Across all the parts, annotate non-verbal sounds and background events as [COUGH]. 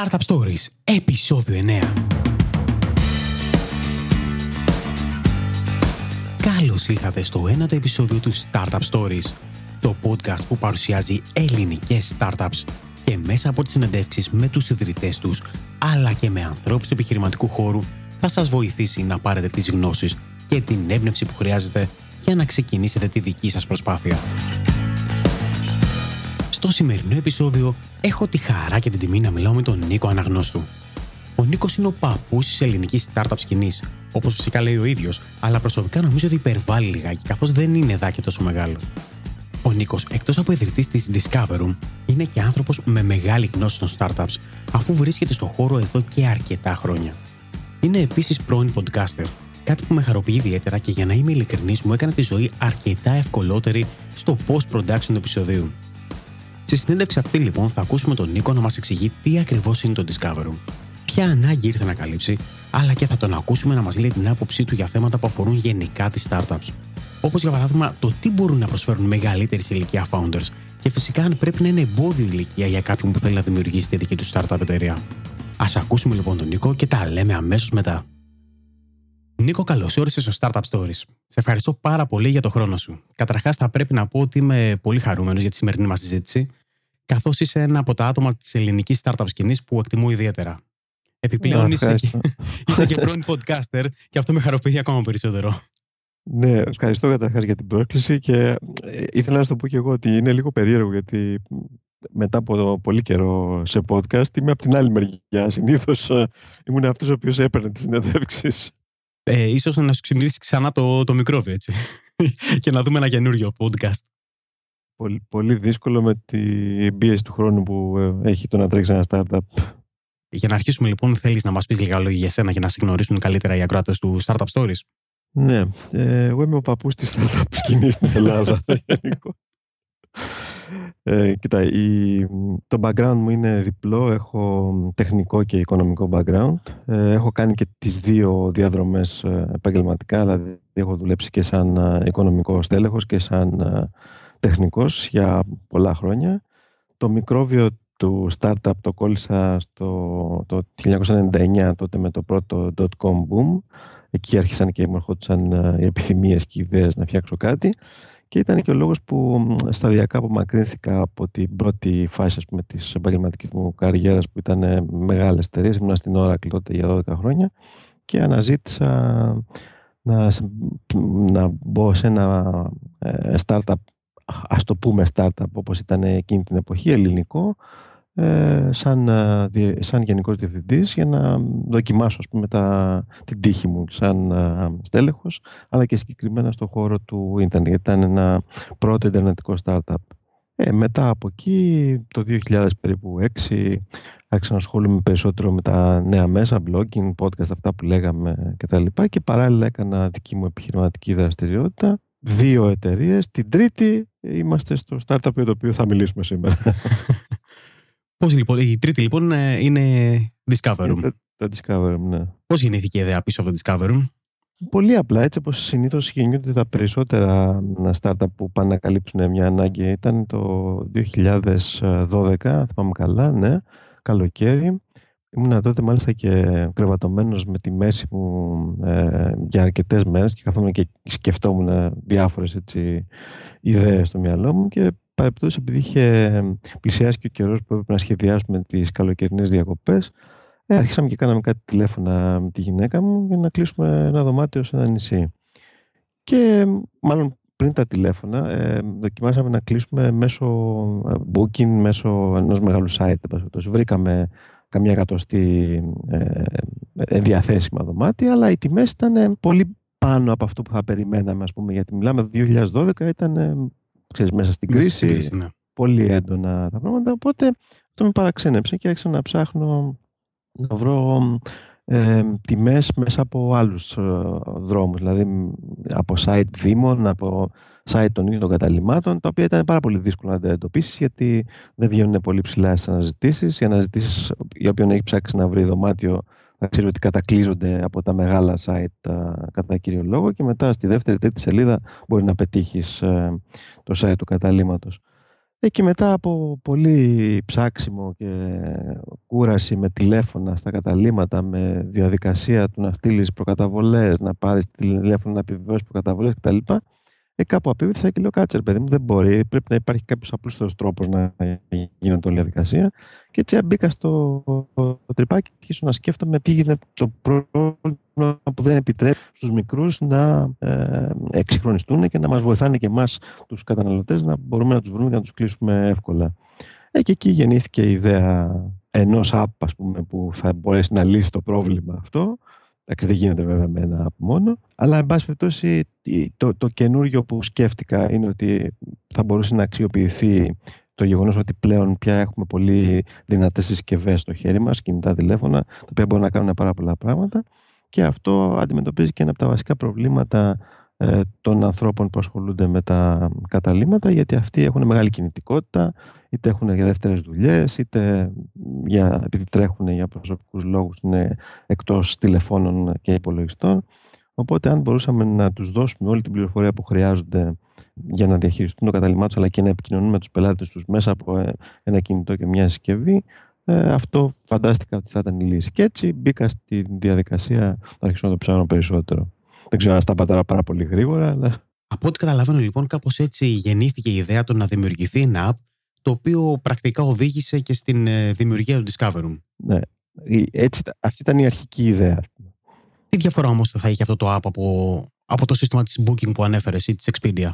Startup Stories, επεισόδιο 9. Καλώς ήλθατε στο ένατο επεισόδιο του Startup Stories, το podcast που παρουσιάζει ελληνικές startups και μέσα από τις συνεντεύξεις με τους ιδρυτές τους, αλλά και με ανθρώπους του επιχειρηματικού χώρου, θα σας βοηθήσει να πάρετε τις γνώσεις και την έμπνευση που χρειάζεται για να ξεκινήσετε τη δική σας προσπάθεια. Στο σημερινό επεισόδιο έχω τη χαρά και την τιμή να μιλάω με τον Νίκο Αναγνώστου. Ο Νίκος είναι ο παππούς της ελληνικής startup σκηνής, όπως φυσικά λέει ο ίδιος, αλλά προσωπικά νομίζω ότι υπερβάλλει λιγάκι, καθώς δεν είναι δά και τόσο μεγάλος. Ο Νίκος, εκτός από ιδρυτής της Discoverum, είναι και άνθρωπος με μεγάλη γνώση των startups, αφού βρίσκεται στο χώρο εδώ και αρκετά χρόνια. Είναι επίσης πρώην podcaster, κάτι που με χαροποιεί ιδιαίτερα και για να είμαι ειλικρινής μου έκανε τη ζωή αρκετά ευκολότερη στο post-production του επεισοδίου. Στη συνέντευξη αυτή λοιπόν θα ακούσουμε τον Νίκο να μας εξηγεί τι ακριβώς είναι το Discovery, ποια ανάγκη ήρθε να καλύψει, αλλά και θα τον ακούσουμε να μας λέει την άποψή του για θέματα που αφορούν γενικά τις startups. Όπως για παράδειγμα το τι μπορούν να προσφέρουν μεγαλύτερη σε ηλικία founders και φυσικά αν πρέπει να είναι εμπόδιο ηλικία για κάποιον που θέλει να δημιουργήσει τη δική του startup εταιρεία. Α ακούσουμε λοιπόν τον Νίκο και τα λέμε αμέσως μετά. Νίκο, καλώς όρισες στο Startup Stories. Σε ευχαριστώ πάρα πολύ για το χρόνο σου. Καταρχάς, θα πρέπει να πω ότι είμαι πολύ χαρούμενος για τη σημερινή μας συζήτηση, καθώς είσαι ένα από τα άτομα της ελληνικής startup σκηνής που εκτιμώ ιδιαίτερα. Επιπλέον, είσαι, και, [LAUGHS] είσαι και πρώην podcaster και αυτό με χαροποιεί ακόμα περισσότερο. Ναι, ευχαριστώ καταρχάς για την πρόσκληση και ε, ήθελα να σου το πω και εγώ ότι είναι λίγο περίεργο γιατί μετά από πολύ καιρό σε podcast είμαι από την άλλη μεριά. Συνήθως ε, ήμουν αυτός ο οποίος έπαιρνε τις συνεντεύξεις ε, ίσως να σου ξυπνήσει ξανά το, το μικρόβιο, έτσι. [LAUGHS] και να δούμε ένα καινούριο podcast. Πολύ, πολύ δύσκολο με την πίεση του χρόνου που ε, έχει το να τρέξει ένα startup. Για να αρχίσουμε λοιπόν, θέλεις να μας πεις λίγα λόγια για σένα για να σε γνωρίσουν καλύτερα οι ακροάτες του Startup Stories; Ναι, ε, εγώ είμαι ο παππούς της startup σκηνής στην Ελλάδα. Ε, κοίτα, η, το background μου είναι διπλό. Έχω τεχνικό και οικονομικό background. Ε, έχω κάνει και τις δύο διαδρομές ε, επαγγελματικά, δηλαδή έχω δουλέψει και σαν ε, οικονομικό στέλεχος και σαν ε, τεχνικός για πολλά χρόνια. Το μικρόβιο του startup το κόλλησα στο, το 1999 τότε με το πρώτο dot-com boom. Εκεί άρχισαν και μου ερχόντουσαν οι επιθυμίες και οι ιδέες να φτιάξω κάτι. Και ήταν και ο λόγος που σταδιακά απομακρύνθηκα από την πρώτη φάση ας πούμε, της επαγγελματικής μου καριέρας που ήταν μεγάλες εταιρείες. Ήμουν στην Oracle τότε για 12 χρόνια και αναζήτησα να, να μπω σε ένα ε, startup, ας το πούμε startup όπως ήταν εκείνη την εποχή, ελληνικό, ε, σαν, ε, σαν γενικός διευθυντής για να δοκιμάσω ας πούμε, τα, την τύχη μου σαν ε, στέλεχος αλλά και συγκεκριμένα στον χώρο του ίντερνετ ήταν ένα πρώτο ιντερνετικό startup. Ε, μετά από εκεί το 2000 περίπου 6 άρχισα να ασχολούμαι περισσότερο με τα νέα μέσα, blogging, podcast, αυτά που λέγαμε κτλ. Και, και παράλληλα έκανα δική μου επιχειρηματική δραστηριότητα. Δύο εταιρείες. Την τρίτη είμαστε στο startup για το οποίο θα μιλήσουμε σήμερα. [LAUGHS] Πώς λοιπόν, η τρίτη λοιπόν ε, είναι Discovery. Το, το Discovery, ναι. Πώς γεννήθηκε η ιδέα πίσω από το Discovery. Πολύ απλά, έτσι όπως συνήθως γεννιούνται τα περισσότερα startup που πάνε να καλύψουν μια ανάγκη. Ήταν το 2012, θυμάμαι καλά, ναι, καλοκαίρι. Ήμουν τότε μάλιστα και κρεβατωμένος με τη μέση μου ε, για αρκετές μέρες και καθόμουν και σκεφτόμουν διάφορες έτσι, ιδέες στο μυαλό μου και παρεπτώσει επειδή είχε πλησιάσει και ο καιρός που έπρεπε να σχεδιάσουμε τις καλοκαιρινές διακοπές ε, άρχισαμε και κάναμε κάτι τηλέφωνα με τη γυναίκα μου για να κλείσουμε ένα δωμάτιο σε ένα νησί. Και μάλλον πριν τα τηλέφωνα ε, δοκιμάσαμε να κλείσουμε μέσω ε, booking, μέσω ενός μεγάλου site. Βρήκαμε καμιά εκατοστή ε, ε, διαθέσιμα δωμάτια, αλλά οι τιμές ήταν πολύ πάνω από αυτό που θα περιμέναμε, ας πούμε, γιατί μιλάμε το 2012 ήταν ξέρεις, μέσα στην κρίση, ναι. πολύ έντονα τα πράγματα, οπότε αυτό με παραξένεψε και άρχισα να ψάχνω να βρω ε, τιμές μέσα από άλλους ε, δρόμους, δηλαδή από site δήμων, από site των ίδιων των καταλήμματων, τα οποία ήταν πάρα πολύ δύσκολο να τα εντοπίσεις γιατί δεν βγαίνουν πολύ ψηλά στις αναζητήσεις. Οι αναζητήσεις για όποιον έχει ψάξει να βρει δωμάτιο θα ξέρει ότι κατακλείζονται από τα μεγάλα site κατά κύριο λόγο και μετά στη δεύτερη τρίτη σελίδα μπορεί να πετύχεις ε, το site του καταλήμματος. Εκεί μετά από πολύ ψάξιμο και κούραση με τηλέφωνα στα καταλήμματα, με διαδικασία του να στείλεις προκαταβολές, να πάρεις τηλέφωνο να επιβεβαιώσεις προκαταβολές κτλ. Ε, κάπου απίβηθησα και λέω κάτσε, παιδί μου, δεν μπορεί. Πρέπει να υπάρχει κάποιος απλούστερο τρόπος να γίνεται όλη η διαδικασία. Και έτσι μπήκα στο τρυπάκι και αρχίσω να σκέφτομαι τι γίνεται το πρόβλημα που δεν επιτρέπει στους μικρούς να ε, εξυγχρονιστούν και να μας βοηθάνε και εμάς τους καταναλωτές να μπορούμε να τους βρούμε και να τους κλείσουμε εύκολα. Ε, και εκεί γεννήθηκε η ιδέα ενός app, ας πούμε, που θα μπορέσει να λύσει το πρόβλημα αυτό Εντάξει, δεν γίνεται βέβαια με ένα μόνο. Αλλά, εν πάση περιπτώσει, το, το καινούριο που σκέφτηκα είναι ότι θα μπορούσε να αξιοποιηθεί το γεγονός ότι πλέον πια έχουμε πολύ δυνατές συσκευές στο χέρι μας, κινητά τηλέφωνα, τα οποία μπορούν να κάνουν πάρα πολλά πράγματα. Και αυτό αντιμετωπίζει και ένα από τα βασικά προβλήματα ε, των ανθρώπων που ασχολούνται με τα καταλήμματα, γιατί αυτοί έχουν μεγάλη κινητικότητα, είτε έχουν για δεύτερες δουλειές, είτε για, επειδή τρέχουν για προσωπικούς λόγους, είναι εκτός τηλεφώνων και υπολογιστών. Οπότε αν μπορούσαμε να τους δώσουμε όλη την πληροφορία που χρειάζονται για να διαχειριστούν το κατάλημά τους, αλλά και να επικοινωνούν με τους πελάτες τους μέσα από ε, ένα κινητό και μια συσκευή, ε, αυτό φαντάστηκα ότι θα ήταν η λύση. Και έτσι μπήκα στη διαδικασία να αρχίσω να το ψάχνω περισσότερο. Δεν ξέρω αν στα πατέρα πάρα πολύ γρήγορα, αλλά... Από ό,τι καταλαβαίνω λοιπόν, κάπως έτσι γεννήθηκε η ιδέα το να δημιουργηθεί ένα app το οποίο πρακτικά οδήγησε και στην ε, δημιουργία του Discovery. Ναι, έτσι, αυτή ήταν η αρχική ιδέα. Τι διαφορά όμως θα έχει αυτό το app από, από το σύστημα της Booking που ανέφερες ή της Expedia;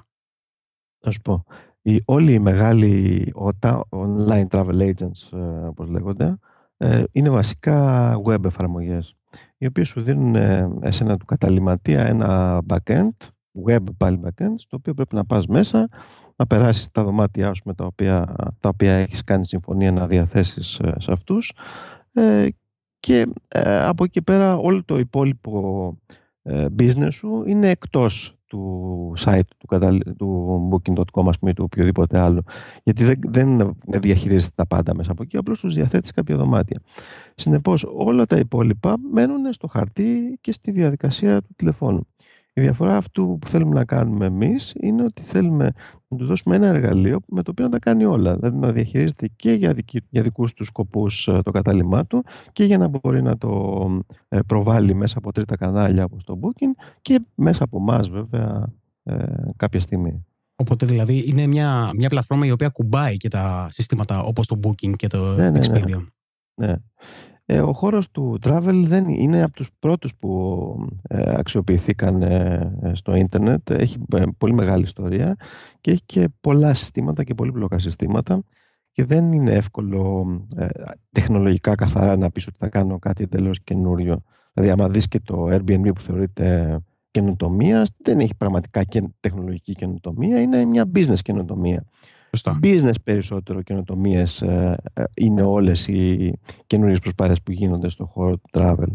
Θα σου πω. Οι, όλοι οι μεγάλοι OTA, online travel agents ε, όπως λέγονται, ε, είναι βασικά web εφαρμογές οι οποίες σου δίνουν εσένα του καταληματία ένα backend, web πάλι backend, στο οποίο πρέπει να πας μέσα, να περάσεις τα δωμάτια σου με τα οποία, τα οποία έχεις κάνει συμφωνία να διαθέσεις ε, σε αυτούς. Ε, και ε, από εκεί πέρα όλο το υπόλοιπο business σου είναι εκτός του site του, του booking.com ας πούμε, ή του οποιοδήποτε άλλο. Γιατί δεν, δεν διαχειρίζεται τα πάντα μέσα από εκεί απλώς τους διαθέτεις κάποια δωμάτια. Συνεπώς όλα τα υπόλοιπα μένουν στο χαρτί και στη διαδικασία του τηλεφώνου η διαφορά αυτού που θέλουμε να κάνουμε εμείς είναι ότι θέλουμε να του δώσουμε ένα εργαλείο με το οποίο να τα κάνει όλα. Δηλαδή να διαχειρίζεται και για, δική, για δικούς τους σκοπούς ε, το κατάλημά του και για να μπορεί να το ε, προβάλλει μέσα από τρίτα κανάλια όπως το Booking και μέσα από εμάς βέβαια ε, κάποια στιγμή. Οπότε δηλαδή είναι μια, μια πλατφόρμα η οποία κουμπάει και τα συστήματα όπως το Booking και το ναι, ναι, ναι. Expedia. ναι. Ε, ο χώρος του travel δεν είναι από τους πρώτους που ε, αξιοποιηθήκαν ε, στο ίντερνετ. Έχει πολύ μεγάλη ιστορία και έχει και πολλά συστήματα και πολύπλοκα συστήματα και δεν είναι εύκολο τεχνολογικά καθαρά να πεις ότι θα κάνω κάτι εντελώς καινούριο. Δηλαδή, άμα δεις και το Airbnb που θεωρείται καινοτομίας, δεν έχει πραγματικά και τεχνολογική καινοτομία, είναι μια business καινοτομία. Σωστά. Business περισσότερο καινοτομίες ε, ε, είναι όλες οι καινούριες προσπάθειες που γίνονται στον χώρο του travel.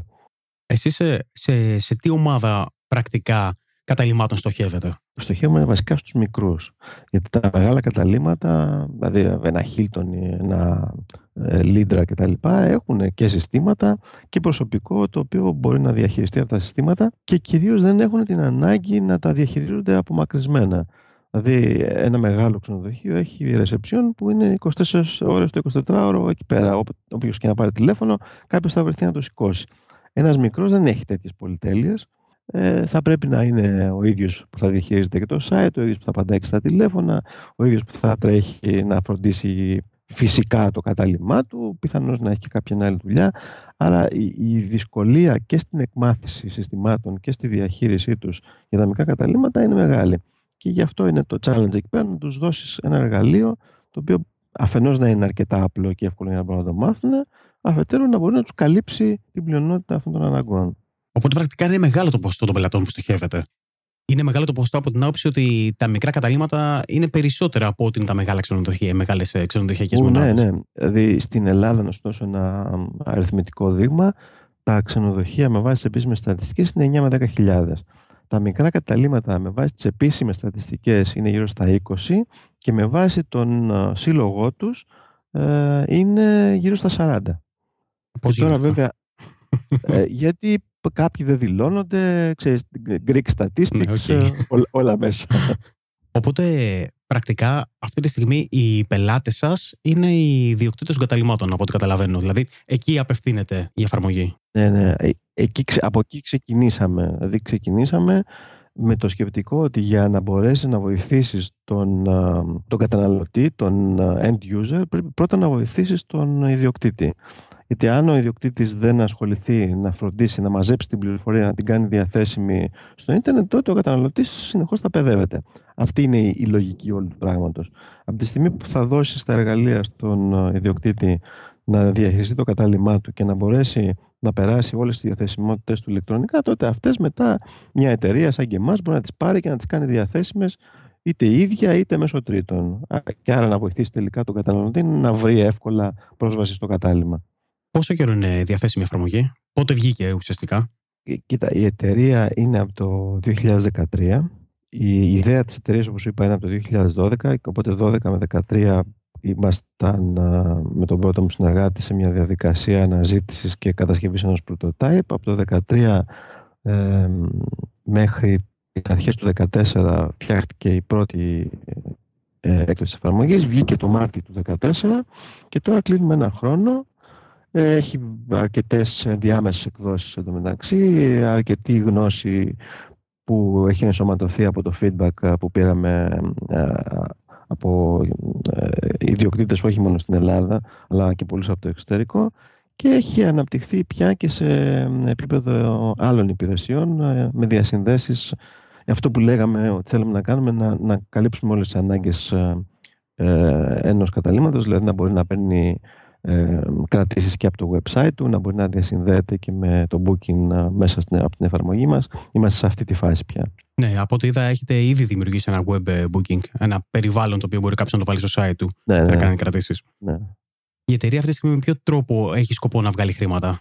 Εσεί σε, σε, σε τι ομάδα πρακτικά καταλήμματων στοχεύετε. Στοχεύουμε βασικά στους μικρούς. Γιατί τα μεγάλα καταλήμματα, δηλαδή ένα Hilton, ένα ε, Lindra κτλ. έχουν και συστήματα και προσωπικό το οποίο μπορεί να διαχειριστεί αυτά τα συστήματα και κυρίως δεν έχουν την ανάγκη να τα διαχειρίζονται απομακρυσμένα. Δηλαδή, ένα μεγάλο ξενοδοχείο έχει ρεσεψιόν που είναι 24 ώρες το 24ωρο εκεί πέρα. Όποιος και να πάρει τηλέφωνο, κάποιος θα βρεθεί να το σηκώσει. Ένας μικρός δεν έχει τέτοιες πολυτέλειες. Ε, θα πρέπει να είναι ο ίδιος που θα διαχειρίζεται και το site, ο ίδιος που θα παντάξει τα τηλέφωνα, ο ίδιος που θα τρέχει να φροντίσει φυσικά το κατάλημά του, πιθανώς να έχει και κάποια άλλη δουλειά. Αλλά η, η, δυσκολία και στην εκμάθηση συστημάτων και στη διαχείρισή τους για τα μικρά καταλήμματα είναι μεγάλη. Και γι' αυτό είναι το challenge εκεί πέρα να τους δώσεις ένα εργαλείο το οποίο αφενός να είναι αρκετά απλό και εύκολο για να μπορούν να το μάθουν, αφετέρου να μπορεί να τους καλύψει την πλειονότητα αυτών των αναγκών. Οπότε πρακτικά είναι μεγάλο το ποσοστό των πελατών που στοχεύεται. Είναι μεγάλο το ποσοστό από την άποψη ότι τα μικρά καταλήμματα είναι περισσότερα από ότι είναι τα μεγάλα ξενοδοχεία, οι μεγάλες ξενοδοχειακές μονάδε. Ναι, ναι. Δηλαδή στην Ελλάδα, να σου δώσω ένα αριθμητικό δείγμα, τα ξενοδοχεία με βάση τις επίσημες στατιστικές είναι 9 με 10.000. Τα μικρά καταλήμματα με βάση τις επίσημες στατιστικές είναι γύρω στα 20 και με βάση τον σύλλογό τους ε, είναι γύρω στα 40. Πώς τώρα βέβαια, ε, [LAUGHS] γιατί κάποιοι δεν δηλώνονται, ξέρεις, Greek statistics, ναι, okay. όλα, όλα μέσα. [LAUGHS] Οπότε πρακτικά αυτή τη στιγμή οι πελάτες σας είναι οι ιδιοκτήτε των καταλήμματων, από ό,τι καταλαβαίνω. Δηλαδή εκεί απευθύνεται η εφαρμογή. Ναι, ναι. Ε, εκεί, από εκεί ξεκινήσαμε. Δηλαδή ξεκινήσαμε με το σκεπτικό ότι για να μπορέσεις να βοηθήσεις τον, τον καταναλωτή, τον end user, πρέπει πρώτα να βοηθήσεις τον ιδιοκτήτη. Γιατί αν ο ιδιοκτήτης δεν ασχοληθεί να φροντίσει, να μαζέψει την πληροφορία, να την κάνει διαθέσιμη στο ίντερνετ, τότε ο καταναλωτής συνεχώς θα παιδεύεται. Αυτή είναι η λογική όλου του πράγματος. Από τη στιγμή που θα δώσει τα εργαλεία στον ιδιοκτήτη να διαχειριστεί το κατάλημά του και να μπορέσει να περάσει όλες τις διαθεσιμότητες του ηλεκτρονικά, τότε αυτές μετά μια εταιρεία σαν και εμάς μπορεί να τις πάρει και να τις κάνει διαθέσιμες είτε ίδια είτε μέσω τρίτων. Και άρα να βοηθήσει τελικά τον καταναλωτή να βρει εύκολα πρόσβαση στο κατάλημα. Πόσο καιρό είναι διαθέσιμη η εφαρμογή, πότε βγήκε ουσιαστικά; Κοίτα, η εταιρεία είναι από το 2013. Η ιδέα της εταιρείας, όπως είπα, είναι από το 2012, οπότε 12 με 13 ήμασταν με τον πρώτο μου συνεργάτη σε μια διαδικασία αναζήτησης και κατασκευής ενός prototype. Από το 2013 ε, μέχρι τις αρχές του 2014 φτιάχτηκε η πρώτη ε, έκδοση εφαρμογής, βγήκε το Μάρτιο του 2014 και τώρα κλείνουμε ένα χρόνο. Έχει αρκετές διάμεσες εκδόσεις εντωμεταξύ, αρκετή γνώση που έχει ενσωματωθεί από το feedback που πήραμε ε, από ε, ιδιοκτήτες όχι μόνο στην Ελλάδα αλλά και πολλούς από το εξωτερικό. Και έχει αναπτυχθεί πια και σε επίπεδο άλλων υπηρεσιών ε, με διασυνδέσεις. Αυτό που λέγαμε ότι θέλουμε να κάνουμε να, να καλύψουμε όλες τις ανάγκες ε, ε ενός καταλήμματος δηλαδή να μπορεί να παίρνει ε, κρατήσεις και από το website του, να μπορεί να διασυνδέεται και με το booking μέσα στην, από την εφαρμογή μας. Είμαστε σε αυτή τη φάση πια. Ναι, από ό,τι είδα έχετε ήδη δημιουργήσει ένα web ε, booking, ένα περιβάλλον το οποίο μπορεί κάποιος να το βάλει στο site του ναι, ναι. να κάνει κρατήσεις. Ναι. Η εταιρεία αυτή τη στιγμή με ποιο τρόπο έχει σκοπό να βγάλει χρήματα;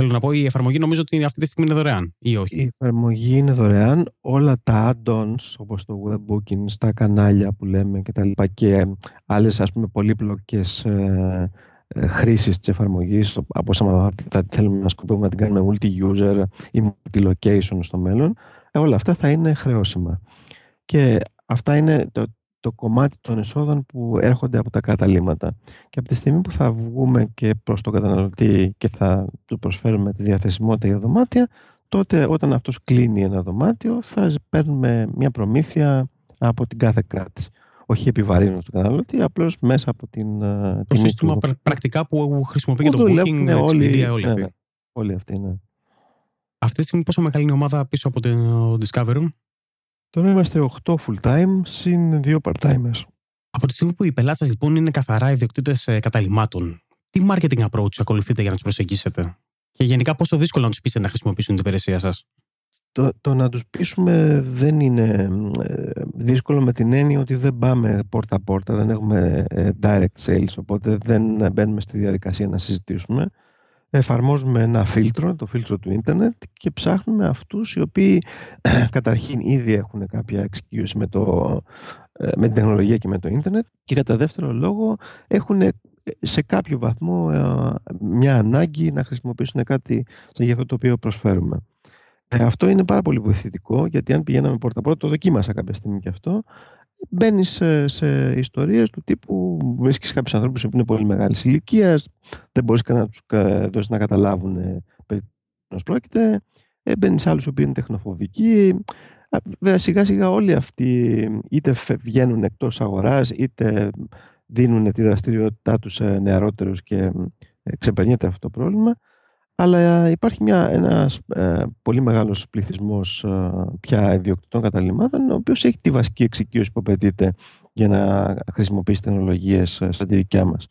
Θέλω να πω, η εφαρμογή νομίζω ότι αυτή τη στιγμή είναι δωρεάν ή όχι; Η εφαρμογή είναι δωρεάν. Όλα τα add-ons όπως το web booking, στα κανάλια που λέμε και τα λοιπά και άλλες ας πούμε πολύπλοκες ε, ε, χρήσης της εφαρμογής, από όσα θα θέλουμε να σκοπεύουμε να την κάνουμε multi-user ή multi-location στο μέλλον, ε, όλα αυτά θα είναι χρεώσιμα. Και αυτά είναι το, το κομμάτι των εσόδων που έρχονται από τα καταλήμματα. Και από τη στιγμή που θα βγούμε και προς τον καταναλωτή και θα του προσφέρουμε τη διαθεσιμότητα για δωμάτια, τότε όταν αυτός κλείνει ένα δωμάτιο θα παίρνουμε μια προμήθεια από την κάθε κράτηση όχι επιβαρύνω στον καταναλωτή, απλώς μέσα από την. Ε, το σύστημα πρακτικά που χρησιμοποιεί και το Booking, όλοι, Expedia, όλοι αυτοί. Ναι, όλοι αυτοί, ναι. Αυτή τη στιγμή πόσο μεγάλη είναι η ομάδα πίσω από το Discovery? Τώρα είμαστε 8 full time συν 2 part timers. Από τη στιγμή που οι πελάτες λοιπόν είναι καθαρά ιδιοκτήτες ε, καταλημάτων, τι marketing approach ακολουθείτε για να τους προσεγγίσετε, και γενικά πόσο δύσκολο να τους πείσετε να χρησιμοποιήσουν την υπηρεσία σας; Το, το να τους πείσουμε δεν είναι ε, δύσκολο με την έννοια ότι δεν πάμε πόρτα-πόρτα, δεν έχουμε ε, direct sales, οπότε δεν μπαίνουμε στη διαδικασία να συζητήσουμε. Εφαρμόζουμε ένα φίλτρο, το φίλτρο του ίντερνετ και ψάχνουμε αυτούς οι οποίοι [CLEARS THROAT] καταρχήν ήδη έχουν κάποια εξοικείωση με, το, ε, με την τεχνολογία και με το ίντερνετ και κατά δεύτερο λόγο έχουν σε κάποιο βαθμό μια ανάγκη να χρησιμοποιήσουν κάτι για αυτό το οποίο προσφέρουμε. Ε, αυτό είναι πάρα πολύ βοηθητικό, γιατί αν πηγαίναμε πόρτα πόρτα, το δοκίμασα κάποια στιγμή και αυτό, μπαίνεις σε, σε ιστορίες του τύπου βρίσκεις κάποιους ανθρώπους που είναι πολύ μεγάλης ηλικίας, δεν μπορείς να τους δώσεις να καταλάβουν ε, περί τίνος πρόκειται. Ε, μπαίνεις σε άλλους που είναι τεχνοφοβικοί. Βέβαια, σιγά σιγά όλοι αυτοί είτε βγαίνουν εκτός αγοράς, είτε δίνουν τη δραστηριότητά τους σε νεαρότερους και ε, ξεπερνιέται αυτό το πρόβλημα. Αλλά υπάρχει μια, ένας ε, πολύ μεγάλος πληθυσμός ε, πια ιδιοκτητών καταλήμματων, ο οποίος έχει τη βασική εξοικείωση που απαιτείται για να χρησιμοποιήσει τεχνολογίες ε, σαν τη δικιά μας.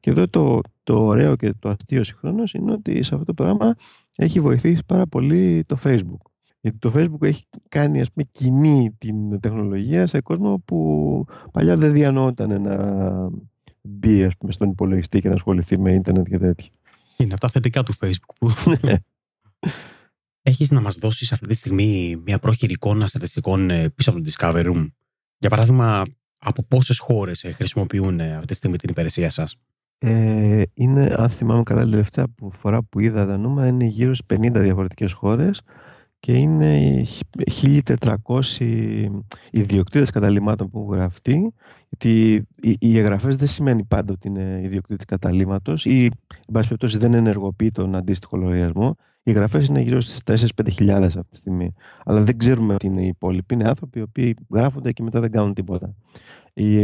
Και εδώ το, το ωραίο και το αστείο συγχρόνως είναι ότι σε αυτό το πράγμα έχει βοηθήσει πάρα πολύ το Facebook. Γιατί το Facebook έχει κάνει ας πούμε, κοινή την τεχνολογία σε κόσμο που παλιά δεν διανοόταν να μπει ας πούμε, στον υπολογιστή και να ασχοληθεί με ίντερνετ και τέτοια. Είναι από τα θετικά του Facebook που... [LAUGHS] Έχεις να μας δώσεις αυτή τη στιγμή μια πρόχειρη εικόνα στατιστικών ε, πίσω από το Discovery Room; Για παράδειγμα, από πόσες χώρες ε, χρησιμοποιούν ε, αυτή τη στιγμή την υπηρεσία σας; Ε, είναι, αν θυμάμαι καλά, την τελευταία φορά που είδα τα νούμερα είναι γύρω στις 50 διαφορετικές χώρες και είναι 1.400 ιδιοκτήτες καταλήμματων που έχουν γραφτεί γιατί οι εγγραφές δεν σημαίνει πάντα ότι είναι ιδιοκτήτης καταλήμματος ή εν πάση περιπτώσει δεν ενεργοποιεί τον αντίστοιχο λογαριασμό. Οι εγγραφές είναι γύρω στις 4-5 αυτή τη στιγμή αλλά δεν ξέρουμε ότι είναι οι υπόλοιποι. Είναι άνθρωποι οι οποίοι γράφονται και μετά δεν κάνουν τίποτα. Οι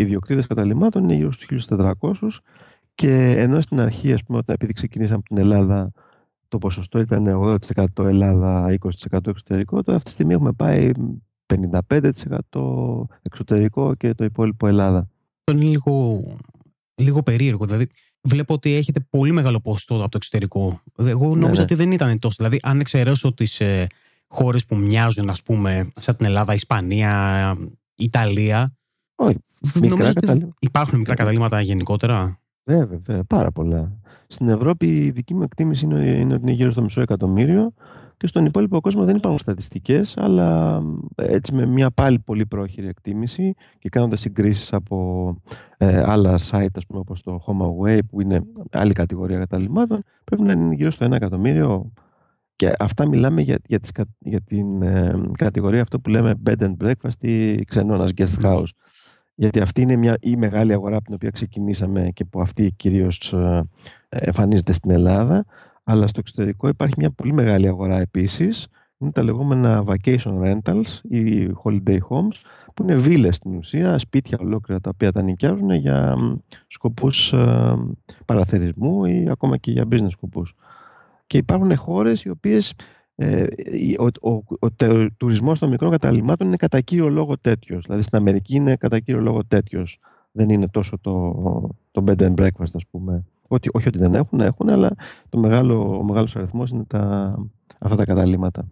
ιδιοκτήτες καταλήμματων είναι γύρω στους 1.400 και ενώ στην αρχή, ας πούμε, επειδή ξεκινήσαμε από την Ελλάδα, το ποσοστό ήταν 80% Ελλάδα, 20% εξωτερικό, τώρα αυτή τη στιγμή έχουμε πάει 55% εξωτερικό και το υπόλοιπο Ελλάδα. Αυτό είναι λίγο, λίγο περίεργο. Δηλαδή, βλέπω ότι έχετε πολύ μεγάλο ποσοστό από το εξωτερικό. Εγώ νόμιζα ναι, ναι. ότι δεν ήταν τόσο. Δηλαδή, αν εξαιρέσω τις ε, χώρες που μοιάζουν, ας πούμε, σαν την Ελλάδα, Ισπανία, Ιταλία. Όχι. Μικρά υπάρχουν μικρά καταλήμματα γενικότερα. Βέβαια, βέβαια, πάρα πολλά. Στην Ευρώπη η δική μου εκτίμηση είναι, είναι ότι είναι γύρω στο μισό εκατομμύριο και στον υπόλοιπο κόσμο δεν υπάρχουν στατιστικές, αλλά έτσι με μια πάλι πολύ πρόχειρη εκτίμηση και κάνοντας συγκρίσεις από ε, άλλα site, ας πούμε, όπως το HomeAway, που είναι άλλη κατηγορία καταλήμματων, πρέπει να είναι γύρω στο ένα εκατομμύριο και αυτά μιλάμε για, για, τις, για την ε, κατηγορία αυτό που λέμε bed and breakfast ή ξενώνας guest house. Γιατί αυτή είναι μια, η μεγάλη αγορά από την οποία ξεκινήσαμε και που αυτή κυρίως ε, εμφανίζεται στην Ελλάδα. Αλλά στο εξωτερικό υπάρχει μια πολύ μεγάλη αγορά επίσης. Είναι τα λεγόμενα vacation rentals ή holiday homes, που είναι βίλες στην ουσία, σπίτια ολόκληρα τα οποία τα νοικιάζουν για σκοπούς ε, παραθερισμού ή ακόμα και για business σκοπούς. Και υπάρχουν χώρες οι οποίες ε, ο, ο, ο, ο τουρισμός των μικρών καταλήμματων είναι κατά κύριο λόγο τέτοιος. Δηλαδή στην Αμερική είναι κατά κύριο λόγο τέτοιος. Δεν είναι τόσο το, το bed and breakfast, ας πούμε. Ότι, όχι ότι δεν έχουν, έχουν, αλλά το μεγάλο, ο μεγάλος αριθμός είναι τα, αυτά τα καταλήμματα.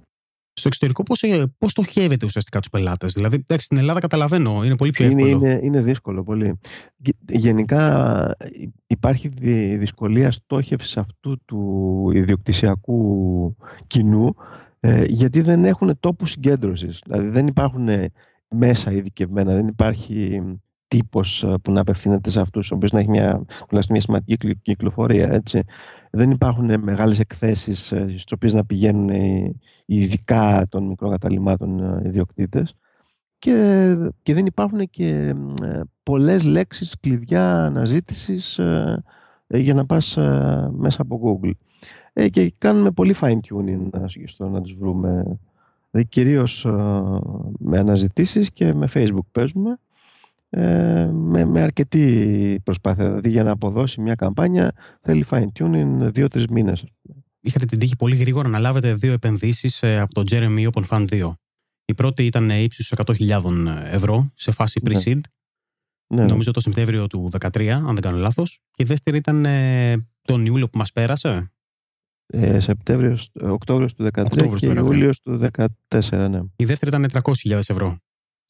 Στο εξωτερικό πώς, ε, πώς στοχεύετε ουσιαστικά τους πελάτες. Δηλαδή, εντάξει, στην Ελλάδα καταλαβαίνω, είναι πολύ πιο εύκολο. Είναι, είναι, είναι δύσκολο πολύ. Γενικά υπάρχει δυσκολία στόχευσης αυτού του ιδιοκτησιακού κοινού ε, γιατί δεν έχουν τόπους συγκέντρωσης. Δηλαδή δεν υπάρχουν μέσα ειδικευμένα, δεν υπάρχει τύπος ε, που να απευθύνεται σε αυτούς, ο οποίος να έχει μια, τουλάχιστον μια σημαντική κυκλοφορία. Έτσι. Δεν υπάρχουν μεγάλες εκθέσεις ε, στις οποίες να πηγαίνουν οι ειδικά των μικρών καταλήμματων ε, ιδιοκτήτες. Και, και δεν υπάρχουν και πολλές λέξεις κλειδιά αναζήτησης για να πας μέσα από Google. και κάνουμε πολύ fine tuning στο να τους βρούμε, δηλαδή κυρίως με αναζητήσεις και με Facebook παίζουμε ε, με, με αρκετή προσπάθεια. Δηλαδή για να αποδώσει μια καμπάνια θέλει fine tuning δύο-τρεις μήνες. Είχατε την τύχη πολύ γρήγορα να λάβετε δύο επενδύσεις ε, από το Jeremy Open Fund 2. Η πρώτη ήταν ύψους 100.000 ευρώ σε φάση ναι. pre-seed. Ναι. Νομίζω το Σεπτέμβριο του 2013, αν δεν κάνω λάθος. Και η δεύτερη ήταν ε, τον Ιούλιο που μας πέρασε. Ε, Σεπτέμβριο, Οκτώβριο του 2013 και Ιούλιο του 2014, ναι. Η δεύτερη ήταν 300.000 ευρώ.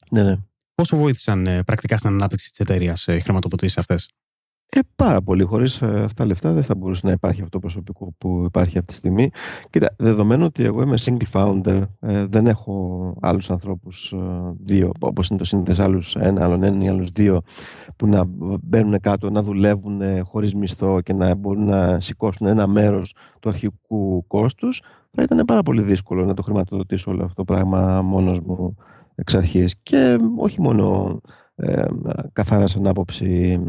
Ναι, ναι. Πόσο βοήθησαν ε, πρακτικά στην ανάπτυξη της εταιρείας ε, οι χρηματοδοτήσεις αυτές, ε, πάρα πολύ. Χωρίς ε, αυτά τα λεφτά δεν θα μπορούσε να υπάρχει αυτό το προσωπικό που υπάρχει αυτή τη στιγμή. Κοίτα, δεδομένου ότι εγώ είμαι single founder, ε, δεν έχω άλλους ανθρώπους δύο, όπως είναι το σύνδεσμο, άλλους ένα, άλλον ένα ή άλλους δύο, που να μπαίνουν κάτω, να δουλεύουν χωρίς μισθό και να μπορούν να σηκώσουν ένα μέρος του αρχικού κόστους. Θα ήταν πάρα πολύ δύσκολο να το χρηματοδοτήσω όλο αυτό το πράγμα μόνος μου εξ αρχής και όχι μόνο ε, καθαρά σαν άποψη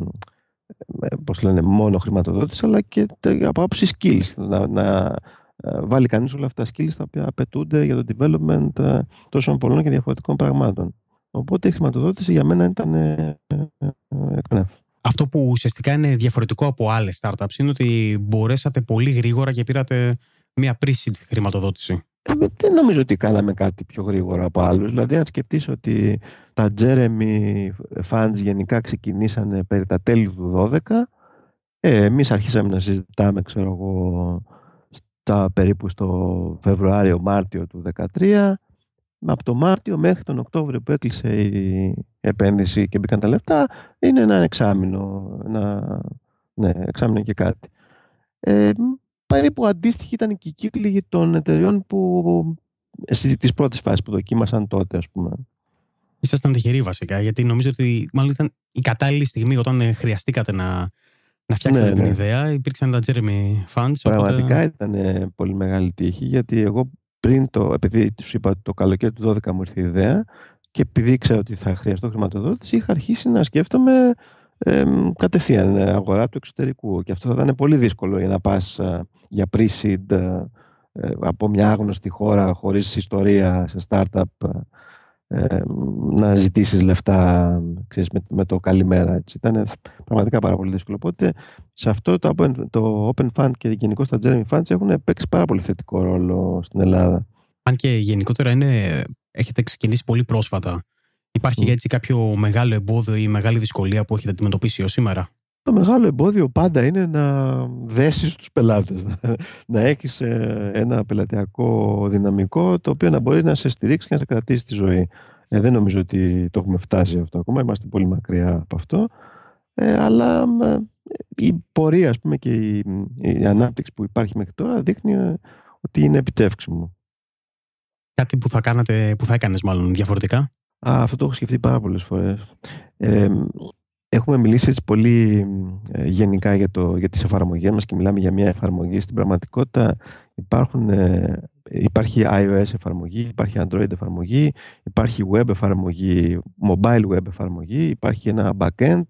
ε, πώς λένε, μόνο χρηματοδότηση αλλά και από άποψη skills να, να ε, βάλει κανείς όλα αυτά τα skills τα οποία απαιτούνται για το development ε, τόσων πολλών και διαφορετικών πραγμάτων. Οπότε η χρηματοδότηση για μένα ήταν εκπνεύς. Αυτό που ουσιαστικά είναι διαφορετικό από άλλες startups είναι ότι μπορέσατε πολύ γρήγορα και πήρατε μια pre-seed χρηματοδότηση. Ε, δεν νομίζω ότι κάναμε κάτι πιο γρήγορα από άλλους. Δηλαδή, αν σκεφτείς ότι τα Jeremy Funds γενικά ξεκινήσανε περί τα τέλη του 12, ε, εμείς αρχίσαμε να συζητάμε, ξέρω εγώ, στα, περίπου στο Φεβρουάριο-Μάρτιο του 2013. Από το Μάρτιο μέχρι τον Οκτώβριο που έκλεισε η επένδυση και μπήκαν τα λεφτά, είναι ένα εξάμεινο, ένα, ναι, εξάμεινο και κάτι. Ε, περίπου αντίστοιχη ήταν και η κύκλη των εταιριών που στις πρώτες φάσεις που δοκίμασαν τότε, ας πούμε. Ήσασταν τυχεροί βασικά, γιατί νομίζω ότι μάλλον ήταν η κατάλληλη στιγμή όταν ε, χρειαστήκατε να, να φτιάξετε ναι, την ναι. ιδέα. Υπήρξαν τα Jeremy Funds. Πραγματικά οπότε... ήταν πολύ μεγάλη τύχη, γιατί εγώ πριν το, επειδή σου είπα ότι το καλοκαίρι του 12 μου ήρθε η ιδέα και επειδή ήξερα ότι θα χρειαστώ χρηματοδότηση, είχα αρχίσει να σκέφτομαι ε, κατευθείαν αγορά του εξωτερικού. Και αυτό θα ήταν πολύ δύσκολο για να πας για pre-seed από μια άγνωστη χώρα χωρίς ιστορία σε startup ε, να ζητήσεις λεφτά ξέρεις, με, με, το καλημέρα. Έτσι. Ήταν πραγματικά πάρα πολύ δύσκολο. Οπότε σε αυτό το Open, το open Fund και γενικώ τα Jeremy Funds έχουν παίξει πάρα πολύ θετικό ρόλο στην Ελλάδα. Αν και γενικότερα είναι, έχετε ξεκινήσει πολύ πρόσφατα. Υπάρχει mm. έτσι κάποιο μεγάλο εμπόδιο ή μεγάλη δυσκολία που έχετε αντιμετωπίσει έως σήμερα; Το μεγάλο εμπόδιο πάντα είναι να δέσεις τους πελάτες, να έχεις ε, ένα πελατειακό δυναμικό το οποίο να μπορεί να σε στηρίξει και να σε κρατήσει τη ζωή. Ε, δεν νομίζω ότι το έχουμε φτάσει αυτό ακόμα, είμαστε πολύ μακριά από αυτό. Ε, αλλά ε, η πορεία ας πούμε, και η, η, ανάπτυξη που υπάρχει μέχρι τώρα δείχνει ότι είναι επιτεύξιμο. Κάτι που θα, κάνατε, που θα έκανες μάλλον διαφορετικά; Α, αυτό το έχω σκεφτεί πάρα πολλές φορές. Ε, Έχουμε μιλήσει έτσι πολύ ε, γενικά για, το, για τις εφαρμογές μας και μιλάμε για μια εφαρμογή. Στην πραγματικότητα υπάρχουν, ε, υπάρχει iOS εφαρμογή, υπάρχει Android εφαρμογή, υπάρχει web εφαρμογή, mobile web εφαρμογή, υπάρχει ένα backend.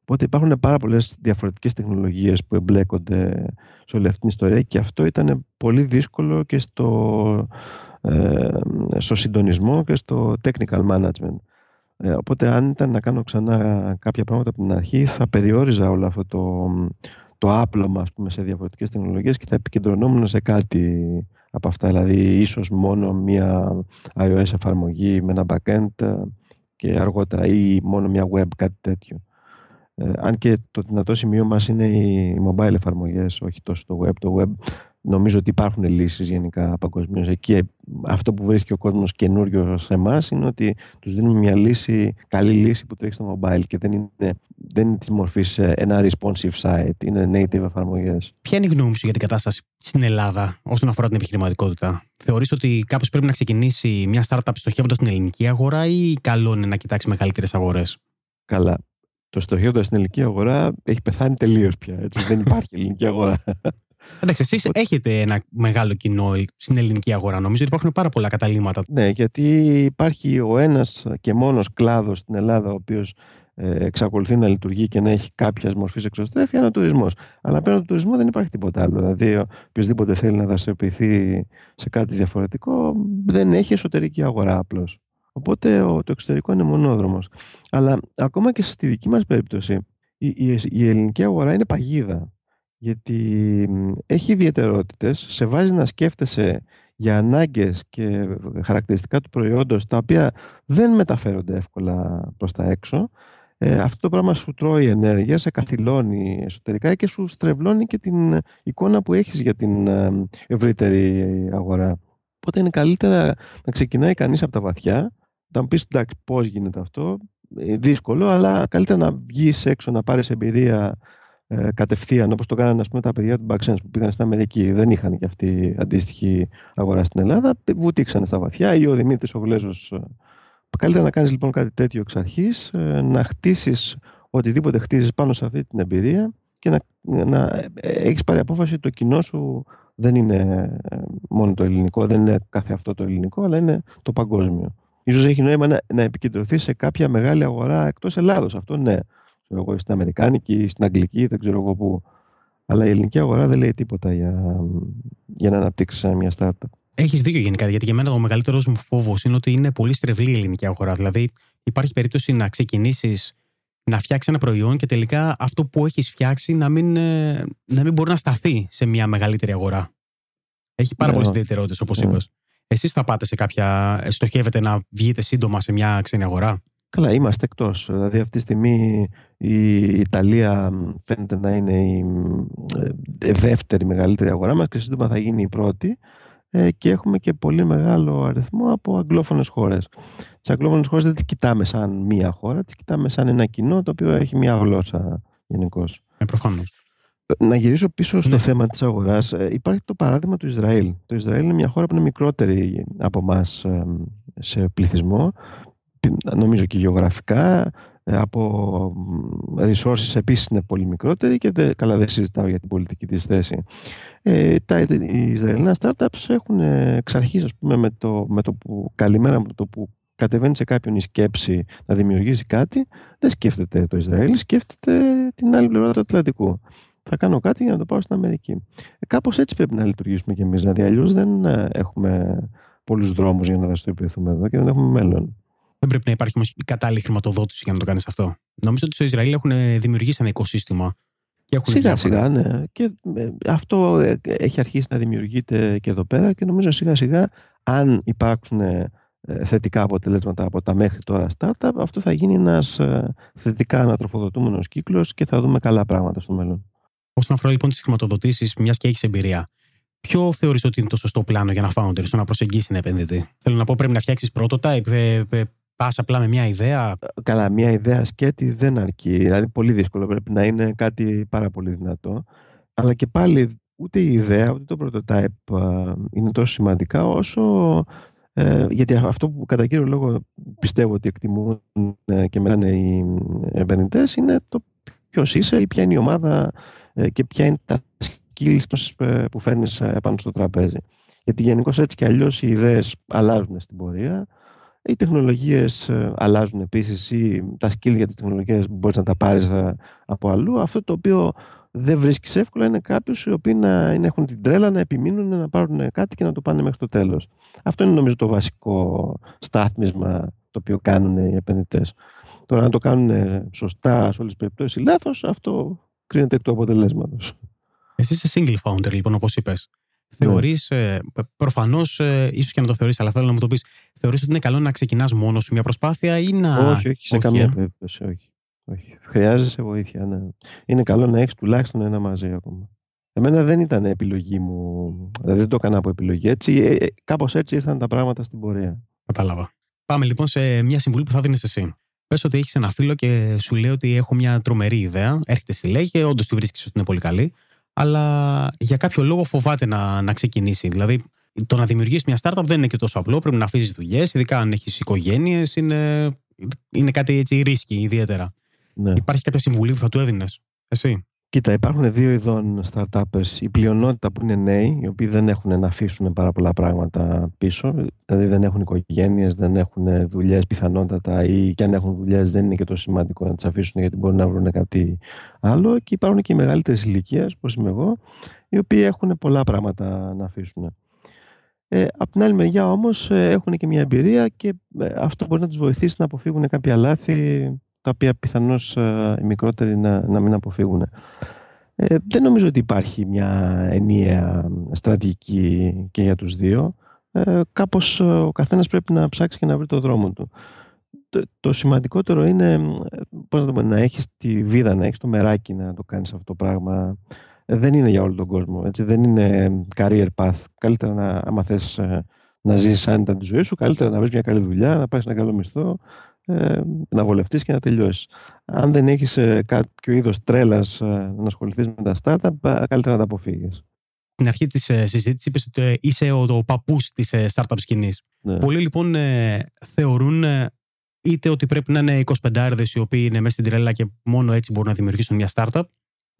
Οπότε υπάρχουν πάρα πολλές διαφορετικές τεχνολογίες που εμπλέκονται σε όλη αυτή την ιστορία και αυτό ήταν πολύ δύσκολο και στο, ε, στο συντονισμό και στο technical management. Ε, οπότε αν ήταν να κάνω ξανά κάποια πράγματα από την αρχή θα περιόριζα όλο αυτό το, το άπλωμα ας πούμε, σε διαφορετικές τεχνολογίες και θα επικεντρωνόμουν σε κάτι από αυτά. Δηλαδή ίσως μόνο μία iOS εφαρμογή με ένα backend ε, και αργότερα ή μόνο μια web κάτι τέτοιο. Ε, αν και το δυνατό σημείο μας είναι οι mobile εφαρμογές, όχι τόσο το web. Το web Νομίζω ότι υπάρχουν λύσεις γενικά παγκοσμίως. Εκεί αυτό που βρίσκει ο κόσμος καινούριο σε εμάς είναι ότι τους δίνουμε μια λύση, καλή λύση που τρέχει στο mobile και δεν είναι, δεν είναι της μορφής ένα responsive site, είναι native εφαρμογές. Ποια είναι η γνώμη σου για την κατάσταση στην Ελλάδα όσον αφορά την επιχειρηματικότητα, Θεωρείς ότι κάπως πρέπει να ξεκινήσει μια startup στοχεύοντας την ελληνική αγορά ή καλό είναι να κοιτάξει μεγαλύτερες αγορές; Καλά. Το στοχεύοντας στην ελληνική αγορά έχει πεθάνει τελείως πια. Έτσι. δεν υπάρχει ελληνική αγορά. Εντάξει, εσείς έχετε ένα μεγάλο κοινό στην ελληνική αγορά. Νομίζω ότι υπάρχουν πάρα πολλά καταλήμματα. Ναι, γιατί υπάρχει ο ένας και μόνος κλάδος στην Ελλάδα, ο οποίος ε, εξακολουθεί να λειτουργεί και να έχει κάποια μορφή εξωστρέφεια, είναι ο τουρισμός. Αλλά πέραν του τουρισμού δεν υπάρχει τίποτα άλλο. Δηλαδή, οποιοδήποτε θέλει να δραστηριοποιηθεί σε κάτι διαφορετικό, δεν έχει εσωτερική αγορά απλώς. Οπότε το εξωτερικό είναι μονόδρομος. Αλλά ακόμα και στη δική μας περίπτωση, η, η, η ελληνική αγορά είναι παγίδα γιατί έχει ιδιαιτερότητες, σε βάζει να σκέφτεσαι για ανάγκες και χαρακτηριστικά του προϊόντος τα οποία δεν μεταφέρονται εύκολα προς τα έξω. Ε, αυτό το πράγμα σου τρώει ενέργεια, σε καθυλώνει εσωτερικά και σου στρεβλώνει και την εικόνα που έχεις για την ε, ευρύτερη αγορά. Οπότε είναι καλύτερα να ξεκινάει κανείς από τα βαθιά, να πεις εντάξει πώς γίνεται αυτό, ε, δύσκολο, αλλά καλύτερα να βγεις έξω, να πάρεις εμπειρία ε, κατευθείαν, όπως το κάνανε πούμε, τα παιδιά του Backsense που πήγαν στην Αμερική. Δεν είχαν και αυτή αντίστοιχη αγορά στην Ελλάδα. Βουτήξανε στα βαθιά ή ο Δημήτρης ο Γλέζος. Ε, καλύτερα να κάνεις λοιπόν κάτι τέτοιο εξ αρχής, ε, να χτίσεις οτιδήποτε χτίζεις πάνω σε αυτή την εμπειρία και να, να ε, έχεις πάρει απόφαση ότι το κοινό σου δεν είναι μόνο το ελληνικό, δεν είναι κάθε αυτό το ελληνικό, αλλά είναι το παγκόσμιο. Ίσως έχει νόημα να, να επικεντρωθεί σε κάποια μεγάλη αγορά εκτός Ελλάδος. Αυτό ναι ξέρω εγώ, στην Αμερικάνικη, στην Αγγλική, δεν ξέρω εγώ πού. Αλλά η ελληνική αγορά δεν λέει τίποτα για, για να αναπτύξει μια startup. Έχεις δίκιο γενικά, γιατί για μένα ο μεγαλύτερος μου φόβος είναι ότι είναι πολύ στρεβλή η ελληνική αγορά. Δηλαδή, υπάρχει περίπτωση να ξεκινήσεις να φτιάξεις ένα προϊόν και τελικά αυτό που έχεις φτιάξει να μην, ε, να μην μπορεί να σταθεί σε μια μεγαλύτερη αγορά. Έχει πάρα ναι, πολλές ιδιαιτερότητες, όπως ναι. είπες. Εσείς θα πάτε σε κάποια. στοχεύετε να βγείτε σύντομα σε μια ξένη αγορά; Καλά, είμαστε εκτός. Δηλαδή αυτή τη στιγμή η Ιταλία φαίνεται να είναι η ε, δεύτερη μεγαλύτερη αγορά μας και σύντομα θα γίνει η πρώτη ε, και έχουμε και πολύ μεγάλο αριθμό από αγγλόφωνες χώρες. Τις αγγλόφωνες χώρες δεν τις κοιτάμε σαν μία χώρα, τις κοιτάμε σαν ένα κοινό το οποίο έχει μία γλώσσα γενικώς. Ε, προφανώς. Να γυρίσω πίσω στο ναι. θέμα της αγοράς. Ε, υπάρχει το παράδειγμα του Ισραήλ. Το Ισραήλ είναι μια χώρα που είναι μικρότερη από εμάς σε πληθυσμό, νομίζω και γεωγραφικά, από resources επίσης είναι πολύ μικρότερη και δεν, καλά δεν συζητάω για την πολιτική της θέση. Ε, τα, οι Ισραηλινά startups έχουν εξ αρχής ας πούμε με το, με το που καλημέρα με το που κατεβαίνει σε κάποιον η σκέψη να δημιουργήσει κάτι δεν σκέφτεται το Ισραήλ, σκέφτεται την άλλη πλευρά του Ατλαντικού. Θα κάνω κάτι για να το πάω στην Αμερική. Ε, κάπως έτσι πρέπει να λειτουργήσουμε κι εμείς. Δηλαδή αλλιώς δεν ε, έχουμε πολλούς δρόμους για να δραστηριοποιηθούμε εδώ και δεν έχουμε μέλλον. Δεν πρέπει να υπάρχει όμως κατάλληλη χρηματοδότηση για να το κάνεις αυτό. Νομίζω ότι στο Ισραήλ έχουν δημιουργήσει ένα οικοσύστημα. Και έχουν σιγά σιγά, ναι. Και ε, αυτό ε, έχει αρχίσει να δημιουργείται και εδώ πέρα και νομίζω σιγά σιγά αν υπάρξουν ε, θετικά αποτελέσματα από τα μέχρι τώρα startup, αυτό θα γίνει ένας θετικά ανατροφοδοτούμενος κύκλος και θα δούμε καλά πράγματα στο μέλλον. Όσον αφορά λοιπόν τις χρηματοδοτήσεις, μιας και έχεις εμπειρία, Ποιο θεωρείς ότι είναι το σωστό πλάνο για ένα founder στο να προσεγγίσεις ένα επενδυτή; Θέλω να πω, πρέπει να φτιάξεις prototype, Πας απλά με μια ιδέα; Καλά, μια ιδέα σκέτη δεν αρκεί. Δηλαδή, πολύ δύσκολο. Πρέπει να είναι κάτι πάρα πολύ δυνατό. Αλλά και πάλι ούτε η ιδέα ούτε το prototype είναι τόσο σημαντικά όσο. Ε, γιατί αυτό που κατά κύριο λόγο πιστεύω ότι εκτιμούν ε, και μιλάνε οι επενδυτέ είναι το ποιος είσαι ή ποια είναι η ομάδα ε, και ποια είναι τα skills που φέρνεις πάνω στο τραπέζι. Γιατί γενικώς έτσι και αλλιώς οι ιδέες αλλάζουν στην πορεία. Οι τεχνολογίες ε, αλλάζουν επίσης ή τα skills για τις τεχνολογίες μπορείς να τα πάρεις ε, από αλλού. Αυτό το οποίο δεν βρίσκεις εύκολα είναι κάποιους οι οποίοι να έχουν την τρέλα να επιμείνουν να πάρουν κάτι και να το πάνε μέχρι το τέλος. Αυτό είναι νομίζω το βασικό στάθμισμα το οποίο κάνουν οι επενδυτές. Τώρα να το κάνουν σωστά σε όλες τις περιπτώσεις ή λάθος, αυτό κρίνεται εκ του αποτελέσματος. Εσύ είσαι single founder λοιπόν όπως είπες. Θεωρείς, ε, προφανώς, ε, ίσως και να το θεωρείς, αλλά θέλω να μου το πεις, θεωρείς ότι είναι καλό να ξεκινάς μόνος σου μια προσπάθεια ή να. Όχι, όχι, σε καμία ε; περίπτωση. Όχι. όχι. Χρειάζεσαι βοήθεια. Ναι. Είναι καλό να έχεις τουλάχιστον ένα μαζί ακόμα. Εμένα δεν ήταν επιλογή μου, δηλαδή δεν το έκανα από επιλογή. Έτσι, ε, κάπως έτσι ήρθαν τα πράγματα στην πορεία. Κατάλαβα. Πάμε λοιπόν σε μια συμβουλή που θα δίνεις εσύ. Πες ότι έχεις ένα φίλο και σου λέει ότι έχω μια τρομερή ιδέα. Έρχεται στη λέει και όντως τη βρίσκεις ότι είναι πολύ καλή αλλά για κάποιο λόγο φοβάται να, να ξεκινήσει. Δηλαδή, το να δημιουργήσει μια startup δεν είναι και τόσο απλό. Πρέπει να αφήσει δουλειές, ειδικά αν έχεις οικογένειες. Είναι, είναι κάτι έτσι ρίσκι ιδιαίτερα. Ναι. Υπάρχει κάποια συμβουλή που θα του έδινες, εσύ; Κοίτα, υπάρχουν δύο ειδών startups. Η πλειονότητα που είναι νέοι, οι οποίοι δεν έχουν να αφήσουν πάρα πολλά πράγματα πίσω. Δηλαδή δεν έχουν οικογένειες, δεν έχουν δουλειές πιθανότατα ή και αν έχουν δουλειές δεν είναι και τόσο σημαντικό να τις αφήσουν γιατί μπορεί να βρουν κάτι άλλο. Και υπάρχουν και οι μεγαλύτερες ηλικίες, όπω είμαι εγώ, οι οποίοι έχουν πολλά πράγματα να αφήσουν. Ε, απ' την άλλη μεριά όμως ε, έχουν και μια εμπειρία και ε, αυτό μπορεί να τους βοηθήσει να αποφύγουν κάποια λάθη τα οποία πιθανώς ε, οι μικρότεροι να, να μην αποφύγουν. Ε, δεν νομίζω ότι υπάρχει μια ενιαία στρατηγική και για τους δύο. Ε, κάπως ο καθένας πρέπει να ψάξει και να βρει το δρόμο του. Το, σημαντικότερο είναι πώς να, το πω, να έχεις τη βίδα, να έχεις το μεράκι να το κάνεις αυτό το πράγμα. Ε, δεν είναι για όλο τον κόσμο. Έτσι. Δεν είναι career path. Καλύτερα να, άμα θες να ζήσεις άνετα τη ζωή σου, καλύτερα να βρεις μια καλή δουλειά, να πάρεις ένα καλό μισθό, ε, να βολευτείς και να τελειώσεις. Αν δεν έχεις ε, κάποιο είδος τρέλας ε, να ασχοληθείς με τα startup, ε, καλύτερα να τα αποφύγεις. Στην αρχή της ε, συζήτησης είπες ότι είσαι ο, ο παππούς της startup σκηνής. Ναι. Πολλοί λοιπόν θεωρούν είτε ότι πρέπει να είναι 25 οι οποίοι είναι μέσα στην τρέλα και μόνο έτσι μπορούν να δημιουργήσουν μια startup,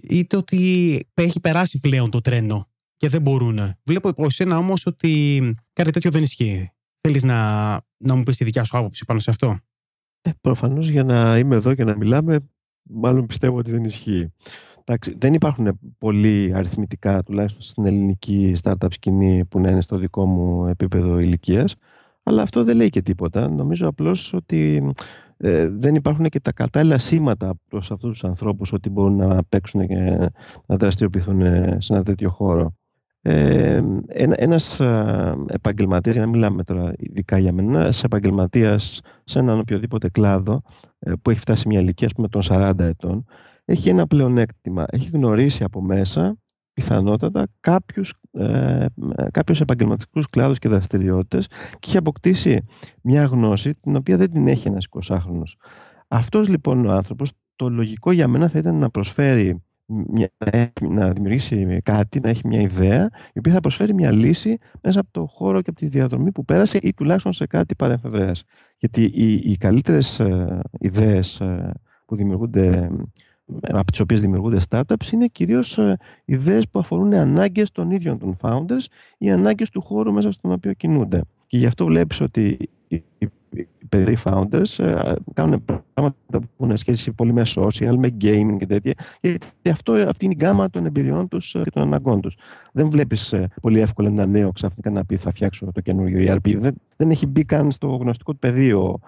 είτε ότι έχει περάσει πλέον το τρένο και δεν μπορούν. Βλέπω από εσένα όμως ότι κάτι τέτοιο δεν ισχύει. Θέλεις να, να μου πεις τη δικιά σου άποψη πάνω σε αυτό; Ε, προφανώς για να είμαι εδώ και να μιλάμε, μάλλον πιστεύω ότι δεν ισχύει. Εντάξει, δεν υπάρχουν πολλοί αριθμητικά, τουλάχιστον στην ελληνική startup σκηνή, που να είναι στο δικό μου επίπεδο ηλικίας. Αλλά αυτό δεν λέει και τίποτα. Νομίζω απλώς ότι ε, δεν υπάρχουν και τα κατάλληλα σήματα προς αυτούς τους ανθρώπους ότι μπορούν να παίξουν και να δραστηριοποιηθούν σε ένα τέτοιο χώρο. Ε, ένα, ένας επαγγελματίας, για να μιλάμε τώρα ειδικά για μένα, ένας επαγγελματίας σε έναν οποιοδήποτε κλάδο ε, που έχει φτάσει μια ηλικία με των 40 ετών, έχει ένα πλεονέκτημα. Έχει γνωρίσει από μέσα πιθανότατα κάποιους, ε, κάποιους επαγγελματικούς κλάδους και δραστηριότητες και έχει αποκτήσει μια γνώση την οποία δεν την έχει ένας 20χρονος. Αυτός λοιπόν ο άνθρωπος, το λογικό για μένα θα ήταν να προσφέρει μια, να δημιουργήσει κάτι, να έχει μια ιδέα, η οποία θα προσφέρει μια λύση μέσα από το χώρο και από τη διαδρομή που πέρασε ή τουλάχιστον σε κάτι παρεμφευρέας. Γιατί οι, οι καλύτερες ε, ιδέες ε, που δημιουργούνται από τις οποίες δημιουργούνται startups είναι κυρίως ε, ιδέες που αφορούν ανάγκες των ίδιων των founders ή ανάγκες του χώρου μέσα στον οποίο κινούνται. Και γι' αυτό βλέπεις ότι οι περί founders ε, κάνουν πράγματα που έχουν σχέση πολύ με social, με gaming και τέτοια. Γιατί αυτό, αυτή είναι η γκάμα των εμπειριών τους ε, και των αναγκών τους. Δεν βλέπεις πολύ εύκολα ένα νέο ξαφνικά να πει θα φτιάξω το καινούριο ERP. Δεν, δεν έχει μπει καν στο γνωστικό του πεδίο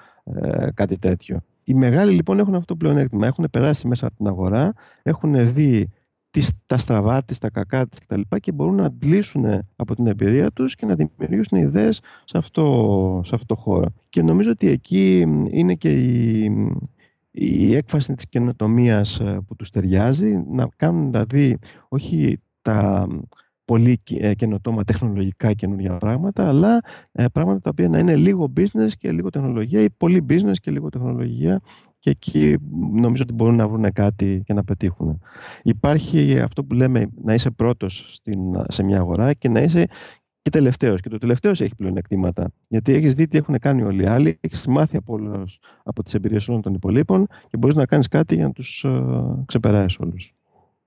κάτι τέτοιο. Οι μεγάλοι λοιπόν έχουν αυτό το πλεονέκτημα. Έχουν περάσει μέσα από την αγορά, έχουν δει τις, τα στραβά της, τα κακά της κτλ. Και, μπορούν να αντλήσουν από την εμπειρία τους και να δημιουργήσουν ιδέες σε αυτό, σε αυτό το χώρο. Και νομίζω ότι εκεί είναι και η, η έκφαση της καινοτομίας ε, που τους ταιριάζει, να κάνουν δηλαδή όχι τα πολύ ε, καινοτόμα τεχνολογικά καινούργια πράγματα, αλλά ε, πράγματα τα οποία να είναι λίγο business και λίγο τεχνολογία ή πολύ business και λίγο τεχνολογία και εκεί νομίζω ότι μπορούν να βρουν κάτι και να πετύχουν. Υπάρχει αυτό που λέμε να είσαι πρώτος στην, σε μια αγορά και να είσαι και τελευταίος. Και το τελευταίος έχει πλεονεκτήματα. Γιατί έχεις δει τι έχουν κάνει όλοι οι άλλοι, έχεις μάθει από, όλους, από τις εμπειρίες όλων των υπολείπων και μπορείς να κάνεις κάτι για να τους uh, ξεπεράσεις όλους.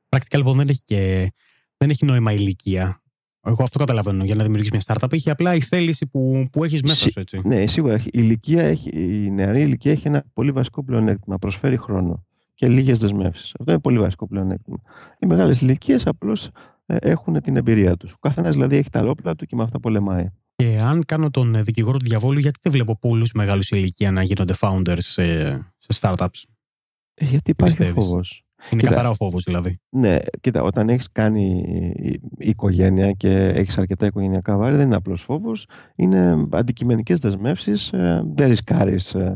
Πρακτικά λοιπόν δεν έχει και δεν έχει νόημα ηλικία. Εγώ αυτό καταλαβαίνω. Για να δημιουργήσεις μια startup έχει απλά η θέληση που, που έχεις μέσα σου. Έτσι. Ναι, σίγουρα. Η, ηλικία έχει, η νεαρή ηλικία έχει ένα πολύ βασικό πλεονέκτημα. Προσφέρει χρόνο και λίγες δεσμεύσεις. Αυτό είναι πολύ βασικό πλεονέκτημα. Οι μεγάλες ηλικίες απλώς ε, έχουν την εμπειρία τους. Ο καθένας δηλαδή έχει τα λόπλα του και με αυτά πολεμάει. Και αν κάνω τον ε, δικηγόρο του διαβόλου, γιατί δεν βλέπω πολλούς μεγάλους ηλικία να γίνονται founders σε, σε startups; Ε, γιατί υπάρχει φόβος. Είναι κοίτα, καθαρά ο φόβος δηλαδή. Ναι, κοίτα, όταν έχεις κάνει οικογένεια και έχεις αρκετά οικογενειακά βάρη, δεν είναι απλός φόβος. Είναι αντικειμενικές δεσμεύσεις. Ε, δεν ρισκάρεις ε,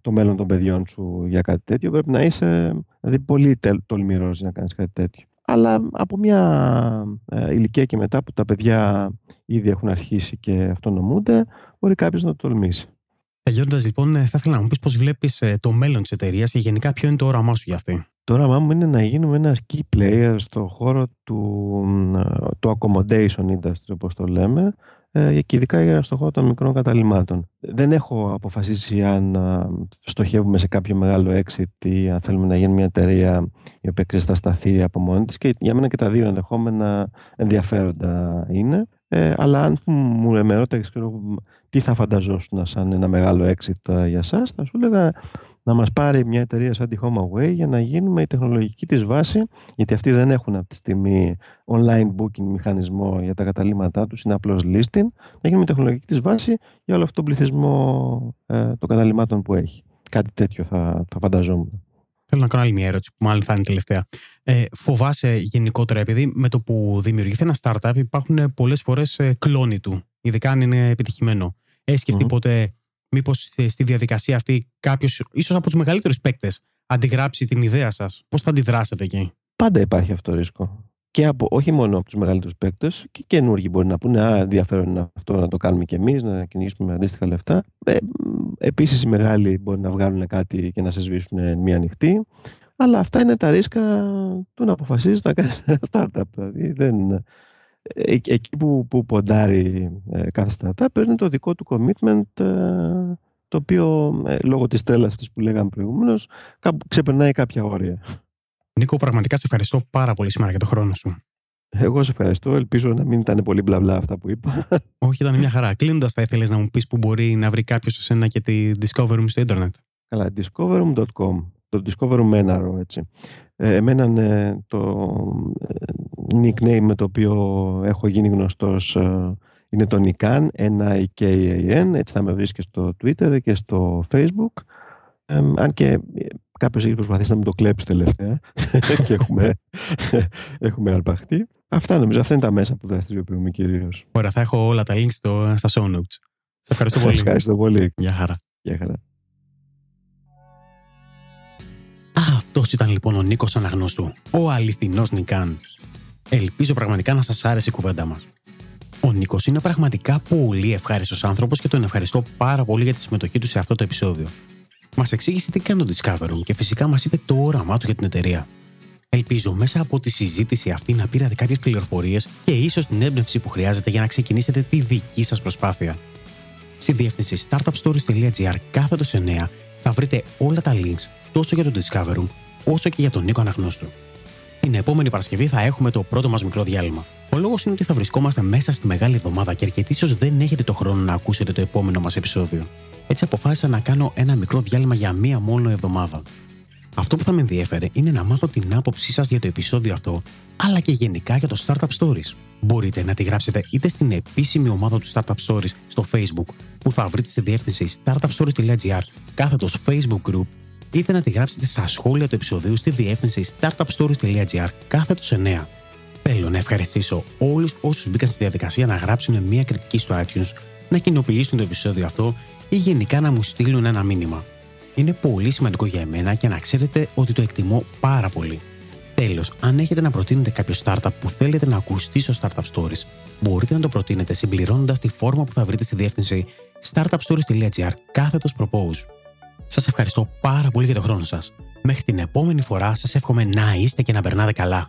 το μέλλον των παιδιών σου για κάτι τέτοιο. Πρέπει να είσαι δηλαδή, πολύ τολμηρός για να κάνεις κάτι τέτοιο. Αλλά από μια ε, ηλικία και μετά που τα παιδιά ήδη έχουν αρχίσει και αυτονομούνται, μπορεί κάποιος να το τολμήσει. Τελειώνοντα λοιπόν, θα ήθελα να μου πεις πώς βλέπεις το μέλλον της εταιρείας και γενικά ποιο είναι το όραμά σου για αυτή. Το όραμά μου είναι να γίνουμε ένα key player στο χώρο του, του accommodation industry, όπως το λέμε, ε, και ειδικά στο χώρο των μικρών καταλήμματων. Δεν έχω αποφασίσει αν στοχεύουμε σε κάποιο μεγάλο exit ή αν θέλουμε να γίνει μια εταιρεία η οποία θα σταθεί από μόνη της και για μένα και τα δύο ενδεχόμενα ενδιαφέροντα είναι. Ε, αλλά αν μου με ρώταγες τι θα φανταζόσουν σαν ένα μεγάλο exit ε, για σας, θα σου έλεγα να μας πάρει μια εταιρεία σαν τη HomeAway για να γίνουμε η τεχνολογική της βάση, γιατί αυτοί δεν έχουν από τη στιγμή online booking μηχανισμό για τα καταλήμματά τους, είναι απλώς listing, να γίνουμε η τεχνολογική της βάση για όλο αυτό τον πληθυσμό ε, των καταλήμματων που έχει. Κάτι τέτοιο θα, θα φανταζόμουν. Θέλω να κάνω άλλη μια ερώτηση που μάλλον θα είναι τελευταία. Ε, φοβάσαι γενικότερα, επειδή με το που δημιουργηθεί ένα startup υπάρχουν πολλές φορές ε, κλόνοι του, ειδικά αν είναι επιτυχημένο. Έχεις σκεφτεί mm-hmm. ποτέ μήπως στη διαδικασία αυτή κάποιος, ίσως από τους μεγαλύτερους παίκτες, αντιγράψει την ιδέα σας; Πώς θα αντιδράσετε εκεί; Πάντα υπάρχει αυτό το ρίσκο. Και από, όχι μόνο από τους μεγαλύτερους παίκτες, και καινούργοι μπορεί να πούνε: Α, ενδιαφέρον είναι αυτό να το κάνουμε κι εμείς, να κυνηγήσουμε με αντίστοιχα λεφτά. Ε, Επίσης, οι μεγάλοι μπορεί να βγάλουν κάτι και να σε σβήσουν μία ανοιχτή. Αλλά αυτά είναι τα ρίσκα του να αποφασίζεις να κάνεις ένα startup. Δηλαδή, δεν, ε, εκεί που, που ποντάρει ε, κάθε startup παίρνει το δικό του commitment ε, το οποίο ε, λόγω της τρέλας αυτής που λέγαμε προηγούμενος ξεπερνάει κάποια όρια. Νίκο, πραγματικά σε ευχαριστώ πάρα πολύ σήμερα για τον χρόνο σου. Εγώ σε ευχαριστώ. Ελπίζω να μην ήταν πολύ μπλα μπλα αυτά που είπα. Όχι, ήταν μια χαρά. Κλείνοντας, θα ήθελες να μου πεις που μπορεί να βρει κάποιος εσένα και τη Discover Room στο Ιντερνετ. Καλά, discoveroom.com. Το Discover Room έτσι. Ε, εμένα είναι το ε, nickname με το οποίο έχω γίνει γνωστός ε, είναι το Nikan, N-I-K-A-N, έτσι θα με βρεις και στο Twitter και στο Facebook. Ε, αν και κάποιος έχει προσπαθήσει να με το κλέψει τελευταία [LAUGHS] και έχουμε, έχουμε αρπαχτεί. Αυτά νομίζω, αυτά είναι τα μέσα που δραστηριοποιούμε κυρίως. Ωραία, θα έχω όλα τα links στο, στα show notes. Σε ευχαριστώ πολύ. Ευχαριστώ πολύ. Γεια χαρά. Γεια χαρά. Αυτός ήταν λοιπόν ο Νίκος Αναγνώστου, ο αληθινός Νικάν. Ελπίζω πραγματικά να σας άρεσε η κουβέντα μας. Ο Νίκος είναι πραγματικά πολύ ευχάριστος άνθρωπος και τον ευχαριστώ πάρα πολύ για τη συμμετοχή του σε αυτό το επεισόδιο. Μας εξήγησε τι κάνει το Discovery και φυσικά μας είπε το όραμά του για την εταιρεία. Ελπίζω μέσα από τη συζήτηση αυτή να πήρατε κάποιες πληροφορίες και ίσως την έμπνευση που χρειάζεται για να ξεκινήσετε τη δική σας προσπάθεια. Στη διεύθυνση startupstories.gr κάθετος 9 θα βρείτε όλα τα links τόσο για τον Discover Room όσο και για τον Νίκο Αναγνώστου. Την επόμενη Παρασκευή θα έχουμε το πρώτο μας μικρό διάλειμμα. Ο λόγος είναι ότι θα βρισκόμαστε μέσα στη μεγάλη εβδομάδα και αρκετοί ίσως δεν έχετε το χρόνο να ακούσετε το επόμενο μας επεισόδιο. Έτσι αποφάσισα να κάνω ένα μικρό διάλειμμα για μία μόνο εβδομάδα. Αυτό που θα με ενδιέφερε είναι να μάθω την άποψή σας για το επεισόδιο αυτό, αλλά και γενικά για το Startup Stories. Μπορείτε να τη γράψετε είτε στην επίσημη ομάδα του Startup Stories στο Facebook, που θα βρείτε στη διεύθυνση startupstories.gr κάθετος Facebook Group, είτε να τη γράψετε στα σχόλια του επεισοδίου στη διεύθυνση startupstories.gr κάθετος 9. Θέλω να ευχαριστήσω όλους όσους μπήκαν στη διαδικασία να γράψουν μια κριτική στο iTunes, να κοινοποιήσουν το επεισόδιο αυτό ή γενικά να μου στείλουν ένα μήνυμα. Είναι πολύ σημαντικό για εμένα και να ξέρετε ότι το εκτιμώ πάρα πολύ. Τέλος, αν έχετε να προτείνετε κάποιο startup που θέλετε να ακουστεί στο Startup Stories, μπορείτε να το προτείνετε συμπληρώνοντας τη φόρμα που θα βρείτε στη διεύθυνση startupstories.gr κάθετος propose. Σας ευχαριστώ πάρα πολύ για τον χρόνο σας. Μέχρι την επόμενη φορά σας εύχομαι να είστε και να περνάτε καλά.